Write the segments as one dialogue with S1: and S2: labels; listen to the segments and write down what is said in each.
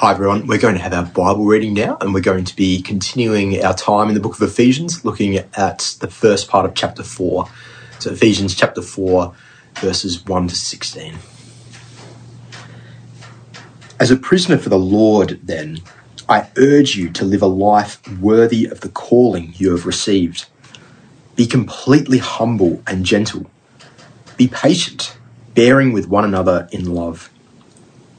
S1: Hi everyone, we're going to have our Bible reading now and we're going to be continuing our time in the book of Ephesians, looking at the first part of chapter 4. So, Ephesians chapter 4, verses 1 to 16. As a prisoner for the Lord, then, I urge you to live a life worthy of the calling you have received. Be completely humble and gentle. Be patient, bearing with one another in love.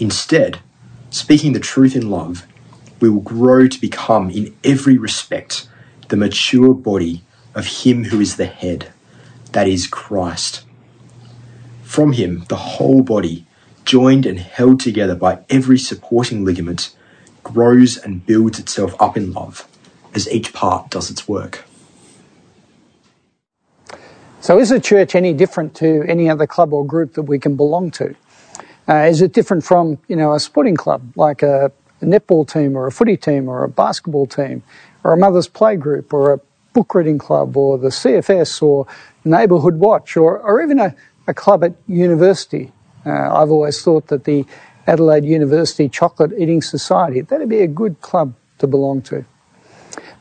S1: Instead, speaking the truth in love, we will grow to become, in every respect, the mature body of Him who is the head, that is Christ. From Him, the whole body, joined and held together by every supporting ligament, grows and builds itself up in love as each part does its work.
S2: So, is the church any different to any other club or group that we can belong to? Uh, is it different from, you know, a sporting club like a, a netball team or a footy team or a basketball team or a mother's play group or a book reading club or the CFS or neighbourhood watch or, or even a, a club at university? Uh, I've always thought that the Adelaide University Chocolate Eating Society, that'd be a good club to belong to.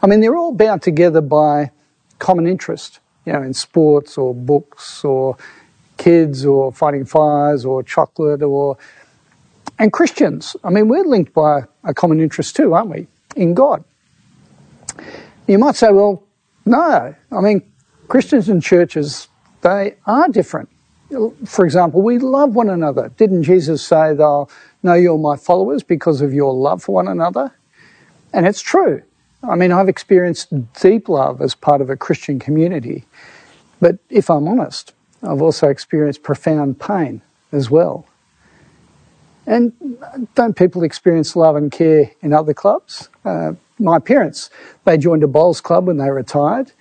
S2: I mean, they're all bound together by common interest, you know, in sports or books or kids or fighting fires or chocolate or and Christians. I mean, we're linked by a common interest too, aren't we? In God. You might say, well, no. I mean, Christians and churches, they are different. For example, we love one another. Didn't Jesus say, they'll know you're my followers because of your love for one another? And it's true. I mean, I've experienced deep love as part of a Christian community. But if I'm honest, I've also experienced profound pain as well. And don't people experience love and care in other clubs? Uh, my parents, they joined a bowls club when they retired.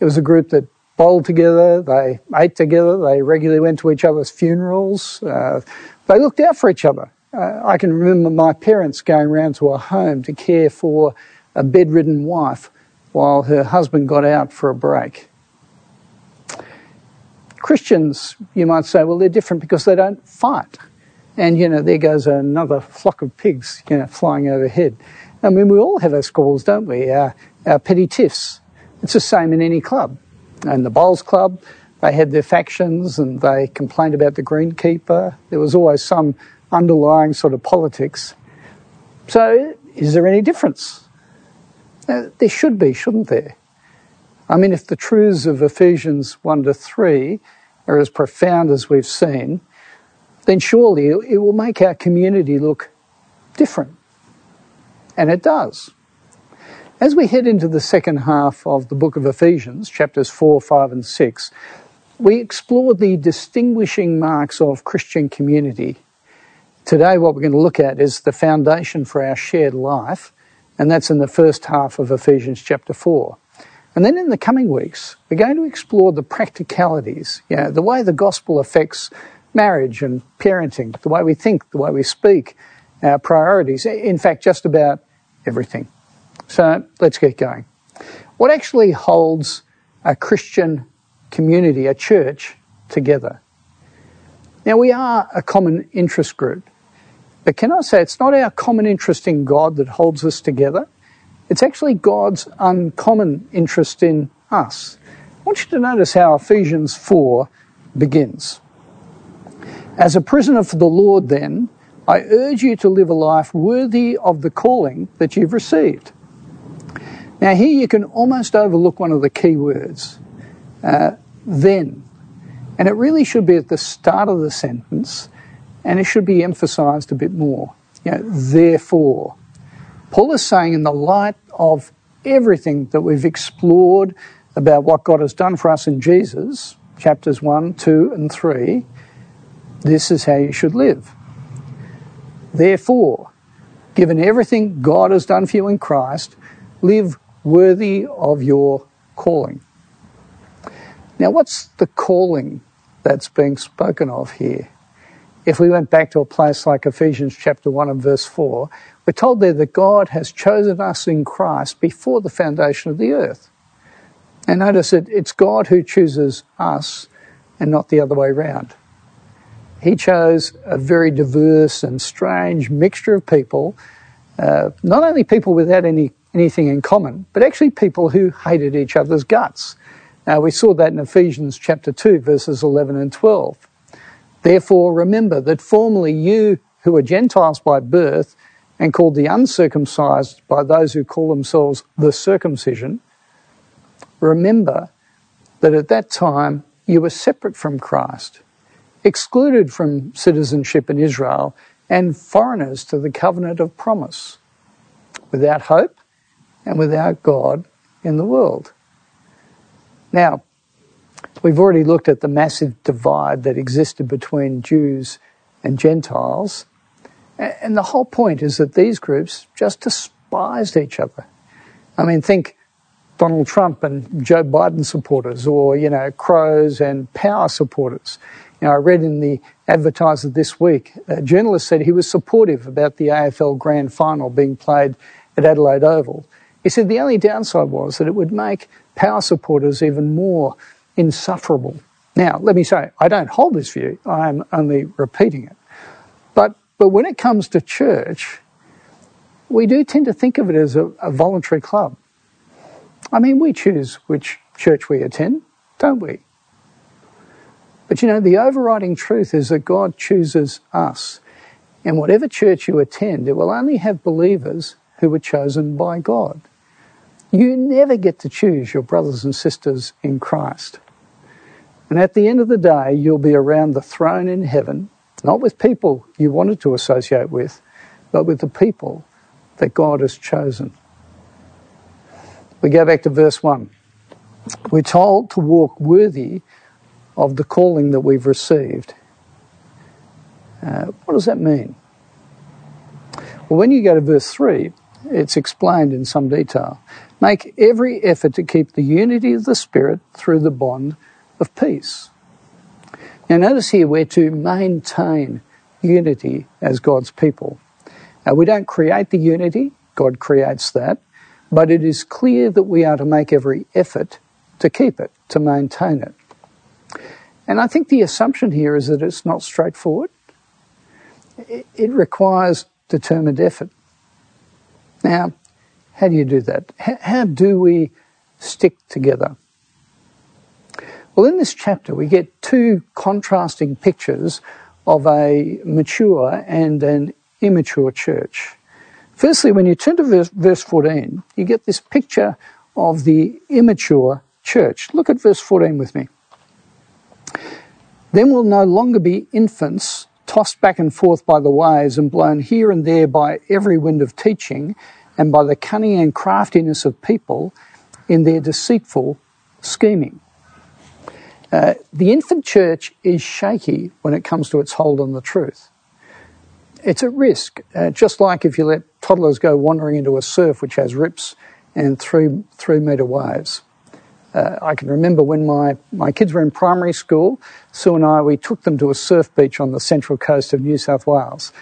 S2: It was a group that bowled together, they ate together, they regularly went to each other's funerals, uh, they looked out for each other. Uh, I can remember my parents going round to a home to care for a bedridden wife while her husband got out for a break. Christians, you might say, well, they're different because they don't fight. And, you know, there goes another flock of pigs, you know, flying overhead. I mean, we all have our squabbles, don't we? Our, our petty tiffs. It's the same in any club. And the Bowls Club, they had their factions and they complained about the greenkeeper. There was always some underlying sort of politics. So, is there any difference? Uh, there should be, shouldn't there? I mean, if the truths of Ephesians 1 to 3 are as profound as we've seen, then surely it will make our community look different. And it does. As we head into the second half of the book of Ephesians, chapters 4, 5, and 6, we explore the distinguishing marks of Christian community. Today, what we're going to look at is the foundation for our shared life, and that's in the first half of Ephesians chapter 4. And then in the coming weeks, we're going to explore the practicalities, you know, the way the gospel affects marriage and parenting, the way we think, the way we speak, our priorities, in fact, just about everything. So let's get going. What actually holds a Christian community, a church, together? Now, we are a common interest group. But can I say it's not our common interest in God that holds us together? It's actually God's uncommon interest in us. I want you to notice how Ephesians 4 begins. As a prisoner for the Lord, then, I urge you to live a life worthy of the calling that you've received. Now, here you can almost overlook one of the key words, uh, then. And it really should be at the start of the sentence, and it should be emphasized a bit more. You know, therefore. Paul is saying, in the light of everything that we've explored about what God has done for us in Jesus, chapters 1, 2, and 3, this is how you should live. Therefore, given everything God has done for you in Christ, live worthy of your calling. Now, what's the calling that's being spoken of here? If we went back to a place like Ephesians chapter 1 and verse 4, we're told there that God has chosen us in Christ before the foundation of the earth. And notice that it's God who chooses us and not the other way around he chose a very diverse and strange mixture of people, uh, not only people without any, anything in common, but actually people who hated each other's guts. Now, we saw that in Ephesians chapter 2, verses 11 and 12. Therefore, remember that formerly you who were Gentiles by birth and called the uncircumcised by those who call themselves the circumcision, remember that at that time you were separate from Christ excluded from citizenship in Israel, and foreigners to the covenant of promise, without hope and without God in the world. Now, we've already looked at the massive divide that existed between Jews and Gentiles, and the whole point is that these groups just despised each other. I mean, think Donald Trump and Joe Biden supporters, or, you know, Crows and Power supporters. You know, I read in the Advertiser this week, a journalist said he was supportive about the AFL Grand Final being played at Adelaide Oval. He said the only downside was that it would make power supporters even more insufferable. Now, let me say, I don't hold this view, I'm only repeating it. But, but when it comes to church, we do tend to think of it as a, a voluntary club. I mean, we choose which church we attend, don't we? But you know, the overriding truth is that God chooses us. And whatever church you attend, it will only have believers who were chosen by God. You never get to choose your brothers and sisters in Christ. And at the end of the day, you'll be around the throne in heaven, not with people you wanted to associate with, but with the people that God has chosen. We go back to verse 1. We're told to walk worthy of the calling that we've received. Uh, what does that mean? Well, when you go to verse 3, it's explained in some detail. Make every effort to keep the unity of the Spirit through the bond of peace. Now, notice here we're to maintain unity as God's people. Now, we don't create the unity, God creates that, but it is clear that we are to make every effort to keep it, to maintain it. And I think the assumption here is that it's not straightforward. It requires determined effort. Now, how do you do that? How do we stick together? Well, in this chapter, we get two contrasting pictures of a mature and an immature church. Firstly, when you turn to verse, verse 14, you get this picture of the immature church. Look at verse 14 with me. Then we'll no longer be infants tossed back and forth by the waves and blown here and there by every wind of teaching and by the cunning and craftiness of people in their deceitful scheming. Uh, the infant church is shaky when it comes to its hold on the truth. It's at risk, uh, just like if you let toddlers go wandering into a surf which has rips and three, three metre waves. Uh, I can remember when my, my kids were in primary school, Sue and I, we took them to a surf beach on the central coast of New South Wales.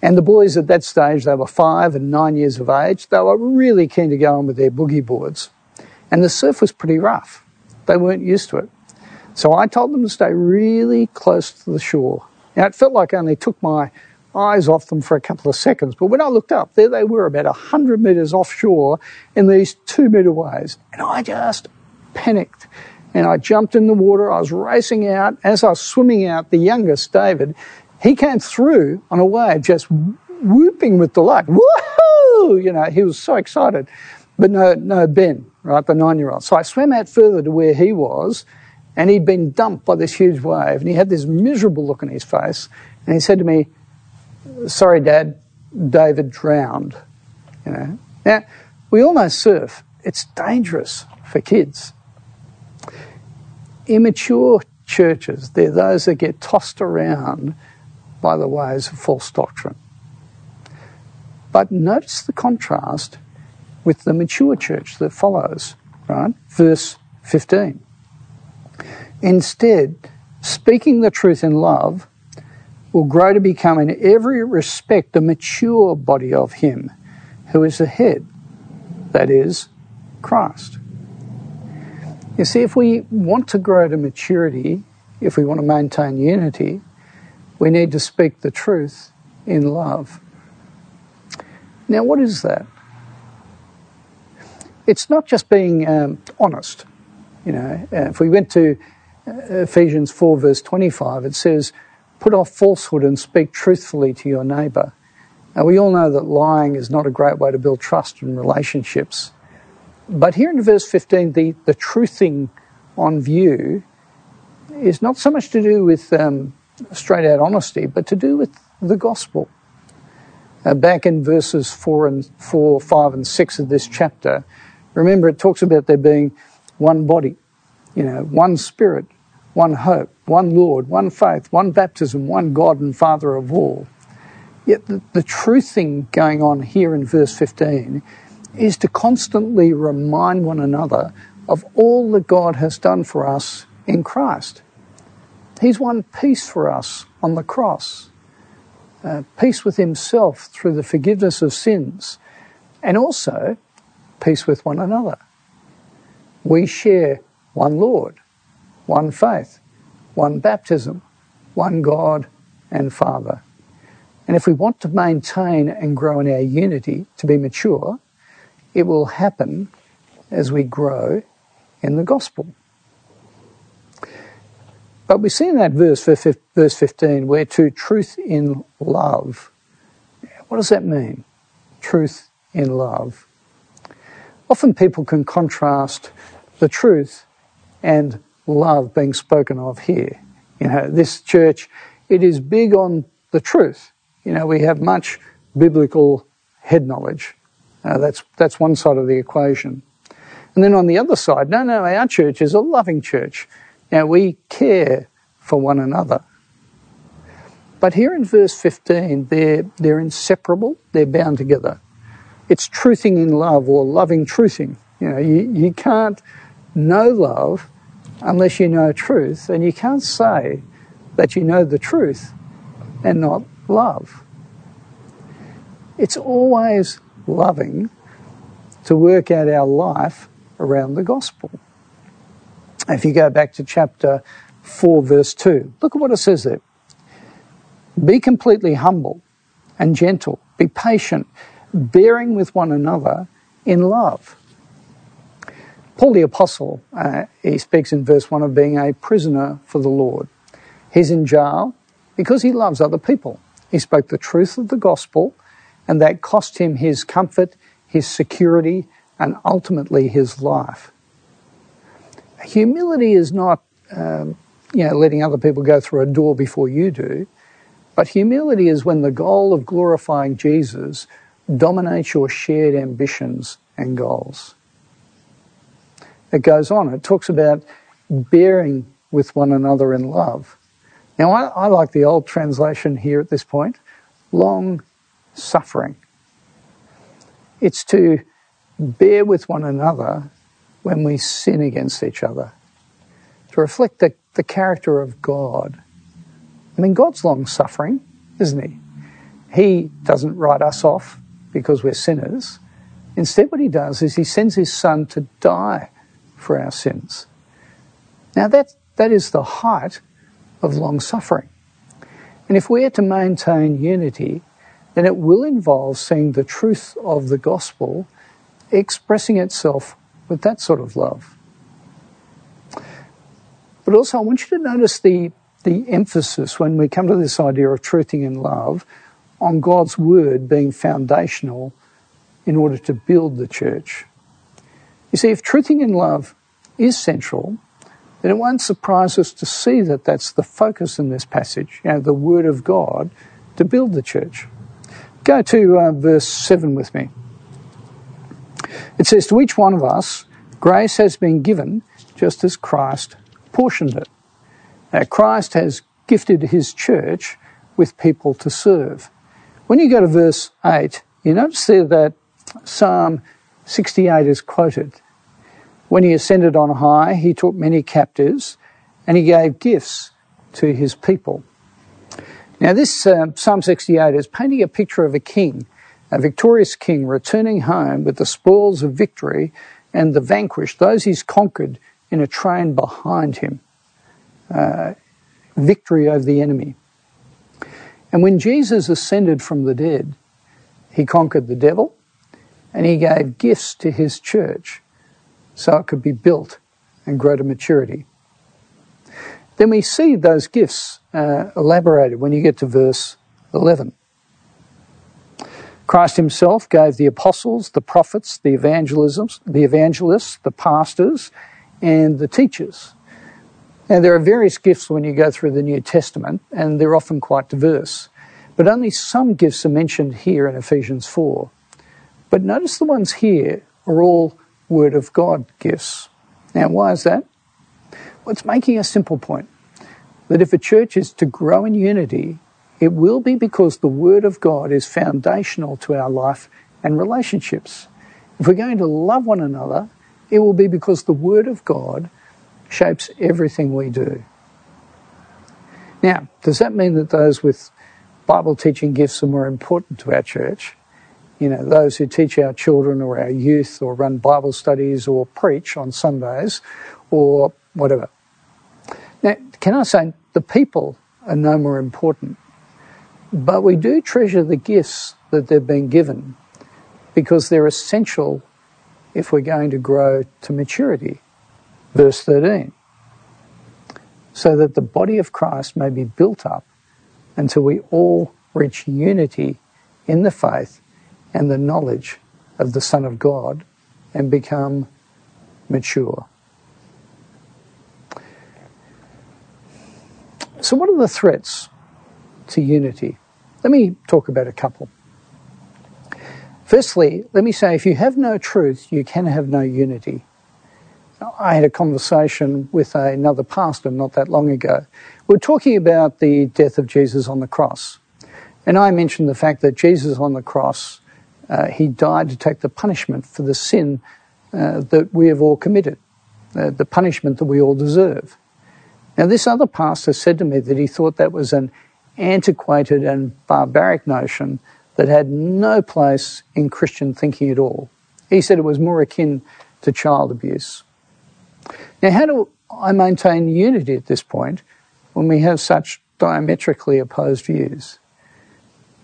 S2: And the boys at that stage, they were five and nine years of age. They were really keen to go on with their boogie boards. And the surf was pretty rough. They weren't used to it. So I told them to stay really close to the shore. Now, it felt like I only took my eyes off them for a couple of seconds, but when I looked up, there they were about 100 metres offshore in these two metre waves. And I just panicked. And I jumped in the water. I was racing out. As I was swimming out, the youngest, David, he came through on a wave just whooping with delight. Woohoo! You know, he was so excited. But no, no, Ben, right, the nine year old. So I swam out further to where he was, and he'd been dumped by this huge wave, and he had this miserable look on his face. And he said to me, Sorry, Dad, David drowned. You know. Now, we all know surf. It's dangerous for kids. Immature churches, they're those that get tossed around by the waves of false doctrine. But notice the contrast with the mature church that follows, right? Verse 15. Instead, speaking the truth in love will grow to become in every respect the mature body of Him who is the head, that is, Christ. You see, if we want to grow to maturity, if we want to maintain unity, we need to speak the truth in love. Now, what is that? It's not just being um, honest. You know, uh, if we went to Ephesians 4, verse 25, it says, Put off falsehood and speak truthfully to your neighbour. Now, we all know that lying is not a great way to build trust and relationships. But here in verse 15, the, the truthing on view is not so much to do with um, straight out honesty, but to do with the gospel. Uh, back in verses 4 and 4, 5 and 6 of this chapter, remember it talks about there being one body, you know, one spirit, one hope, one Lord, one faith, one baptism, one God and Father of all. Yet the, the true thing going on here in verse 15 is to constantly remind one another of all that God has done for us in Christ. He's won peace for us on the cross, uh, peace with Himself through the forgiveness of sins, and also peace with one another. We share one Lord, one faith, one baptism, one God and Father. And if we want to maintain and grow in our unity to be mature, it will happen as we grow in the gospel. But we see in that verse, verse 15, where to truth in love. What does that mean? Truth in love. Often people can contrast the truth and love being spoken of here. You know, this church, it is big on the truth. You know, we have much biblical head knowledge. Uh, that's, that's one side of the equation. And then on the other side, no, no, our church is a loving church. Now, we care for one another. But here in verse 15, they're, they're inseparable, they're bound together. It's truthing in love or loving truthing. You know, you, you can't know love unless you know truth, and you can't say that you know the truth and not love. It's always loving to work out our life around the gospel. If you go back to chapter 4, verse 2, look at what it says there. Be completely humble and gentle, be patient, bearing with one another in love. Paul the Apostle, uh, he speaks in verse 1 of being a prisoner for the Lord. He's in jail because he loves other people. He spoke the truth of the gospel, and that cost him his comfort, his security, and ultimately his life. Humility is not, um, you know, letting other people go through a door before you do, but humility is when the goal of glorifying Jesus dominates your shared ambitions and goals. It goes on, it talks about bearing with one another in love. Now, I, I like the old translation here at this point long suffering. It's to bear with one another when we sin against each other, to reflect the, the character of God. I mean, God's long suffering, isn't He? He doesn't write us off because we're sinners. Instead, what he does is he sends his son to die for our sins. Now, that, that is the height of long suffering. And if we are to maintain unity, then it will involve seeing the truth of the gospel expressing itself with that sort of love. But also, I want you to notice the, the emphasis when we come to this idea of truthing in love on God's word being foundational in order to build the church. You see, if truthing in love is central, then it won't surprise us to see that that's the focus in this passage, you know, the word of God to build the church. Go to uh, verse 7 with me. It says, To each one of us, grace has been given just as Christ portioned it. Now, Christ has gifted his church with people to serve. When you go to verse 8, you notice there that Psalm 68 is quoted. When he ascended on high, he took many captives and he gave gifts to his people. Now, this uh, Psalm 68 is painting a picture of a king, a victorious king returning home with the spoils of victory and the vanquished, those he's conquered in a train behind him. Uh, victory over the enemy. And when Jesus ascended from the dead, he conquered the devil and he gave gifts to his church so it could be built and grow to maturity. Then we see those gifts uh, elaborated when you get to verse 11. Christ himself gave the apostles, the prophets, the evangelisms, the evangelists, the pastors, and the teachers. Now, there are various gifts when you go through the New Testament, and they're often quite diverse. But only some gifts are mentioned here in Ephesians 4. But notice the ones here are all Word of God gifts. Now, why is that? Well, it's making a simple point that if a church is to grow in unity, it will be because the Word of God is foundational to our life and relationships. If we're going to love one another, it will be because the Word of God shapes everything we do. Now, does that mean that those with Bible teaching gifts are more important to our church? You know, those who teach our children or our youth or run Bible studies or preach on Sundays or whatever. Now, can I say the people are no more important, but we do treasure the gifts that they've been given because they're essential if we're going to grow to maturity. Verse 13. So that the body of Christ may be built up until we all reach unity in the faith and the knowledge of the Son of God and become mature. So, what are the threats to unity? Let me talk about a couple. Firstly, let me say if you have no truth, you can have no unity. I had a conversation with another pastor not that long ago. We are talking about the death of Jesus on the cross. And I mentioned the fact that Jesus on the cross, uh, he died to take the punishment for the sin uh, that we have all committed, uh, the punishment that we all deserve. Now, this other pastor said to me that he thought that was an antiquated and barbaric notion that had no place in Christian thinking at all. He said it was more akin to child abuse. Now, how do I maintain unity at this point when we have such diametrically opposed views?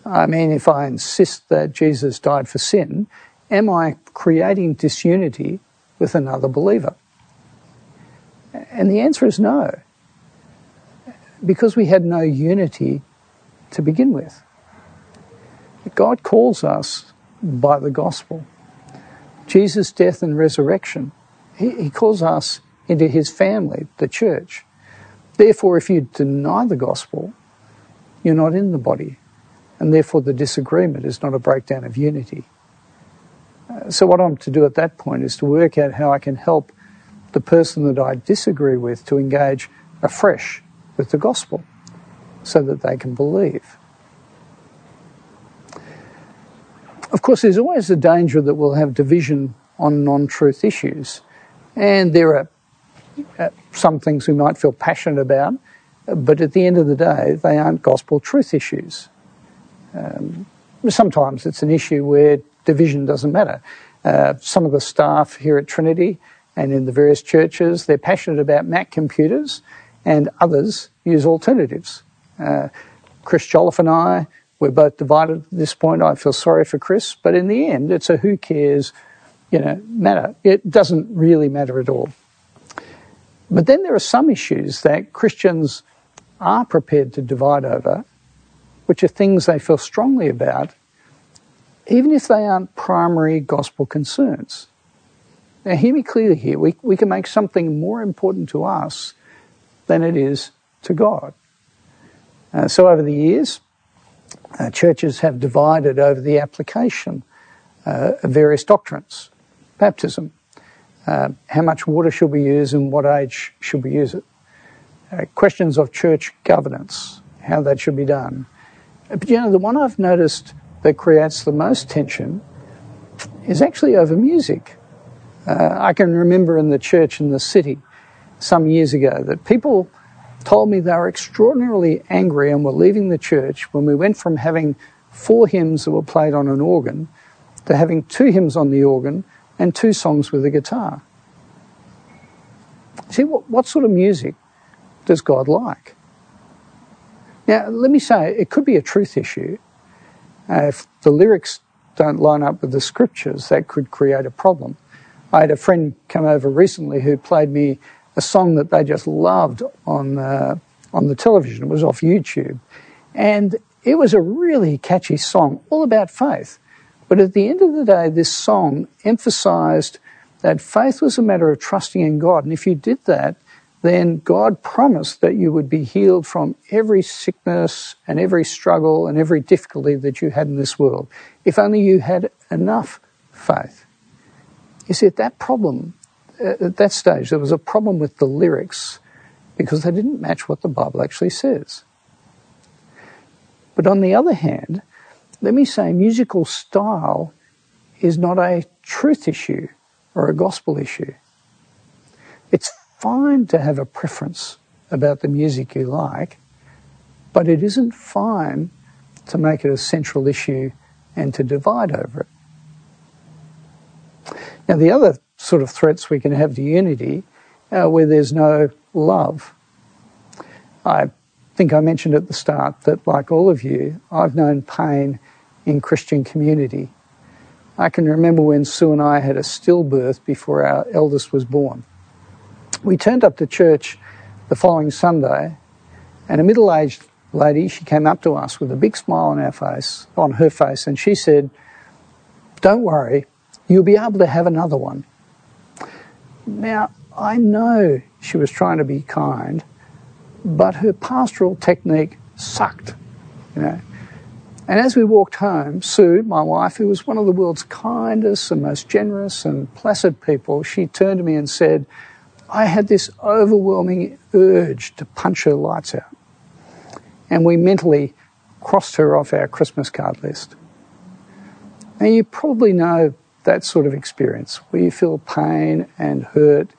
S2: I mean, if I insist that Jesus died for sin, am I creating disunity with another believer? And the answer is no, because we had no unity to begin with. God calls us by the gospel. Jesus' death and resurrection, he, he calls us into his family, the church. Therefore, if you deny the gospel, you're not in the body. And therefore, the disagreement is not a breakdown of unity. Uh, so, what I'm to do at that point is to work out how I can help the person that I disagree with to engage afresh with the gospel so that they can believe. Of course, there's always the danger that we'll have division on non truth issues. And there are uh, some things we might feel passionate about, but at the end of the day, they aren't gospel truth issues. Um, sometimes it's an issue where division doesn't matter. Uh, some of the staff here at Trinity and in the various churches, they're passionate about Mac computers, and others use alternatives. Uh, Chris Jolliffe and I, we're both divided at this point. I feel sorry for Chris, but in the end, it's a who cares, you know, matter. It doesn't really matter at all. But then there are some issues that Christians are prepared to divide over, which are things they feel strongly about, even if they aren't primary gospel concerns. Now, hear me clearly here. We, we can make something more important to us than it is to God. Uh, so, over the years, uh, churches have divided over the application uh, of various doctrines. Baptism, uh, how much water should we use and what age should we use it? Uh, questions of church governance, how that should be done. But you know, the one I've noticed that creates the most tension is actually over music. Uh, I can remember in the church in the city some years ago that people told me they were extraordinarily angry and were leaving the church when we went from having four hymns that were played on an organ to having two hymns on the organ and two songs with a guitar. See, what, what sort of music does God like? Now, let me say, it could be a truth issue. Uh, if the lyrics don't line up with the scriptures, that could create a problem. I had a friend come over recently who played me a song that they just loved on uh, on the television. It was off YouTube, and it was a really catchy song, all about faith. But at the end of the day, this song emphasized that faith was a matter of trusting in God. And if you did that, then God promised that you would be healed from every sickness and every struggle and every difficulty that you had in this world, if only you had enough faith. You see, at that problem, uh, at that stage, there was a problem with the lyrics because they didn't match what the Bible actually says. But on the other hand, let me say musical style is not a truth issue or a gospel issue. Fine to have a preference about the music you like, but it isn't fine to make it a central issue and to divide over it. Now, the other sort of threats we can have to unity are where there's no love. I think I mentioned at the start that, like all of you, I've known pain in Christian community. I can remember when Sue and I had a stillbirth before our eldest was born. We turned up to church the following Sunday, and a middle aged lady, she came up to us with a big smile on our face, on her face, and she said, Don't worry, you'll be able to have another one. Now, I know she was trying to be kind, but her pastoral technique sucked, you know. And as we walked home, Sue, my wife, who was one of the world's kindest and most generous and placid people, she turned to me and said, I had this overwhelming urge to punch her lights out. And we mentally crossed her off our Christmas card list. Now, you probably know that sort of experience where you feel pain and hurt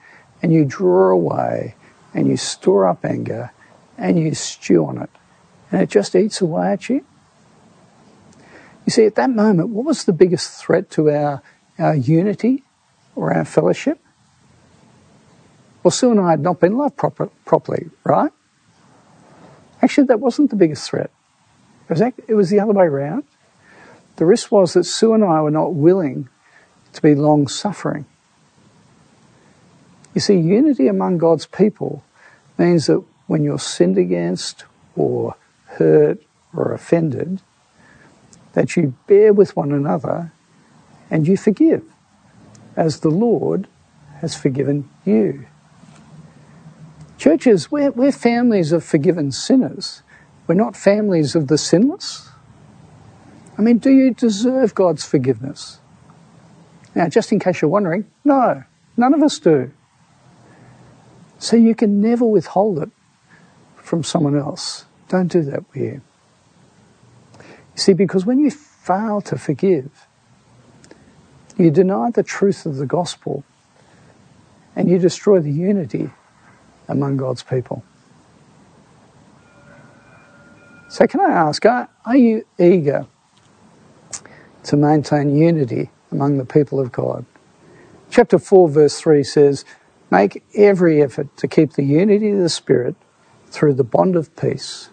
S2: and you draw away and you store up anger and you stew on it. And it just eats away at you. You see, at that moment, what was the biggest threat to our, our unity or our fellowship? Well, Sue and I had not been loved proper, properly, right? Actually, that wasn't the biggest threat. It was, it was the other way around. The risk was that Sue and I were not willing to be long suffering. You see, unity among God's people means that when you're sinned against or hurt or offended, that you bear with one another and you forgive, as the Lord has forgiven you. Churches, we're, we're families of forgiven sinners. We're not families of the sinless. I mean, do you deserve God's forgiveness? Now, just in case you're wondering, no, none of us do. So you can never withhold it from someone else. Don't do that with you. See, because when you fail to forgive, you deny the truth of the gospel and you destroy the unity among God's people. So, can I ask, are, are you eager to maintain unity among the people of God? Chapter 4, verse 3 says, Make every effort to keep the unity of the Spirit through the bond of peace.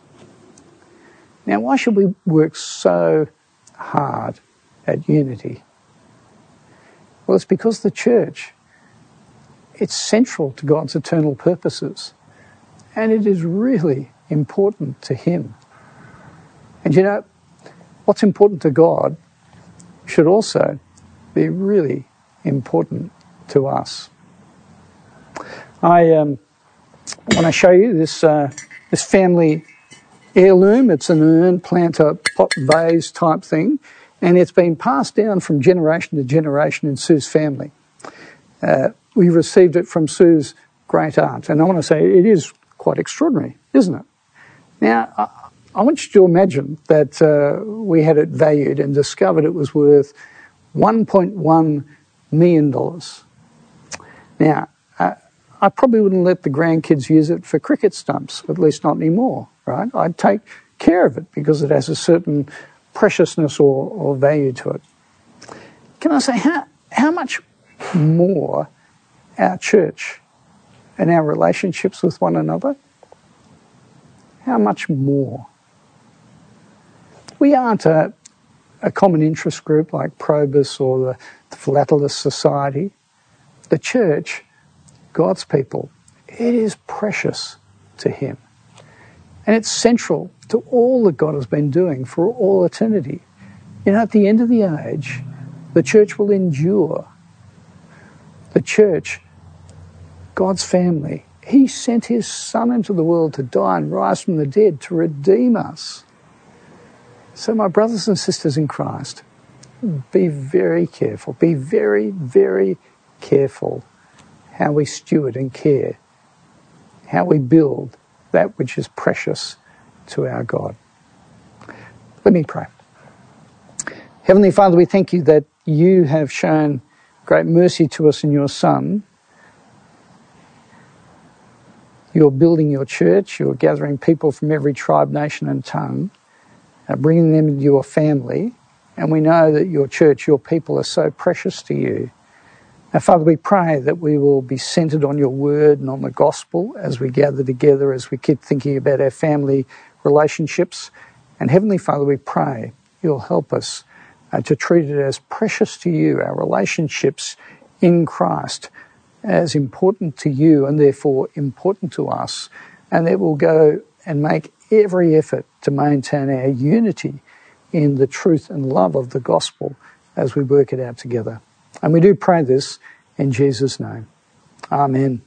S2: Now, why should we work so hard at unity? Well, it's because the church, it's central to God's eternal purposes. And it is really important to Him. And you know, what's important to God should also be really important to us. I um, want to show you this uh, this family heirloom. It's an urn, planter, pot vase type thing, and it's been passed down from generation to generation in Sue's family. Uh, we received it from Sue's great aunt, and I want to say it is quite extraordinary, isn't it? Now, I, I want you to imagine that uh, we had it valued and discovered it was worth $1.1 million. Now, uh, I probably wouldn't let the grandkids use it for cricket stumps, at least not anymore, right? I'd take care of it because it has a certain preciousness or, or value to it. Can I say, how, how much more our church and our relationships with one another? How much more? We aren't a, a common interest group like Probus or the, the Philatelist Society. The church, God's people, it is precious to Him. And it's central to all that God has been doing for all eternity. You know, at the end of the age, the church will endure. The church God's family. He sent his Son into the world to die and rise from the dead to redeem us. So, my brothers and sisters in Christ, be very careful, be very, very careful how we steward and care, how we build that which is precious to our God. Let me pray. Heavenly Father, we thank you that you have shown great mercy to us in your Son You're building your church, you're gathering people from every tribe, nation, and tongue, uh, bringing them into your family. And we know that your church, your people are so precious to you. Now, Father, we pray that we will be centered on your word and on the gospel as we gather together, as we keep thinking about our family relationships. And Heavenly Father, we pray you'll help us uh, to treat it as precious to you, our relationships in Christ, as important to you and therefore important to us, and that we'll go and make every effort to maintain our unity in the truth and love of the gospel as we work it out together. And we do pray this in Jesus' name. Amen.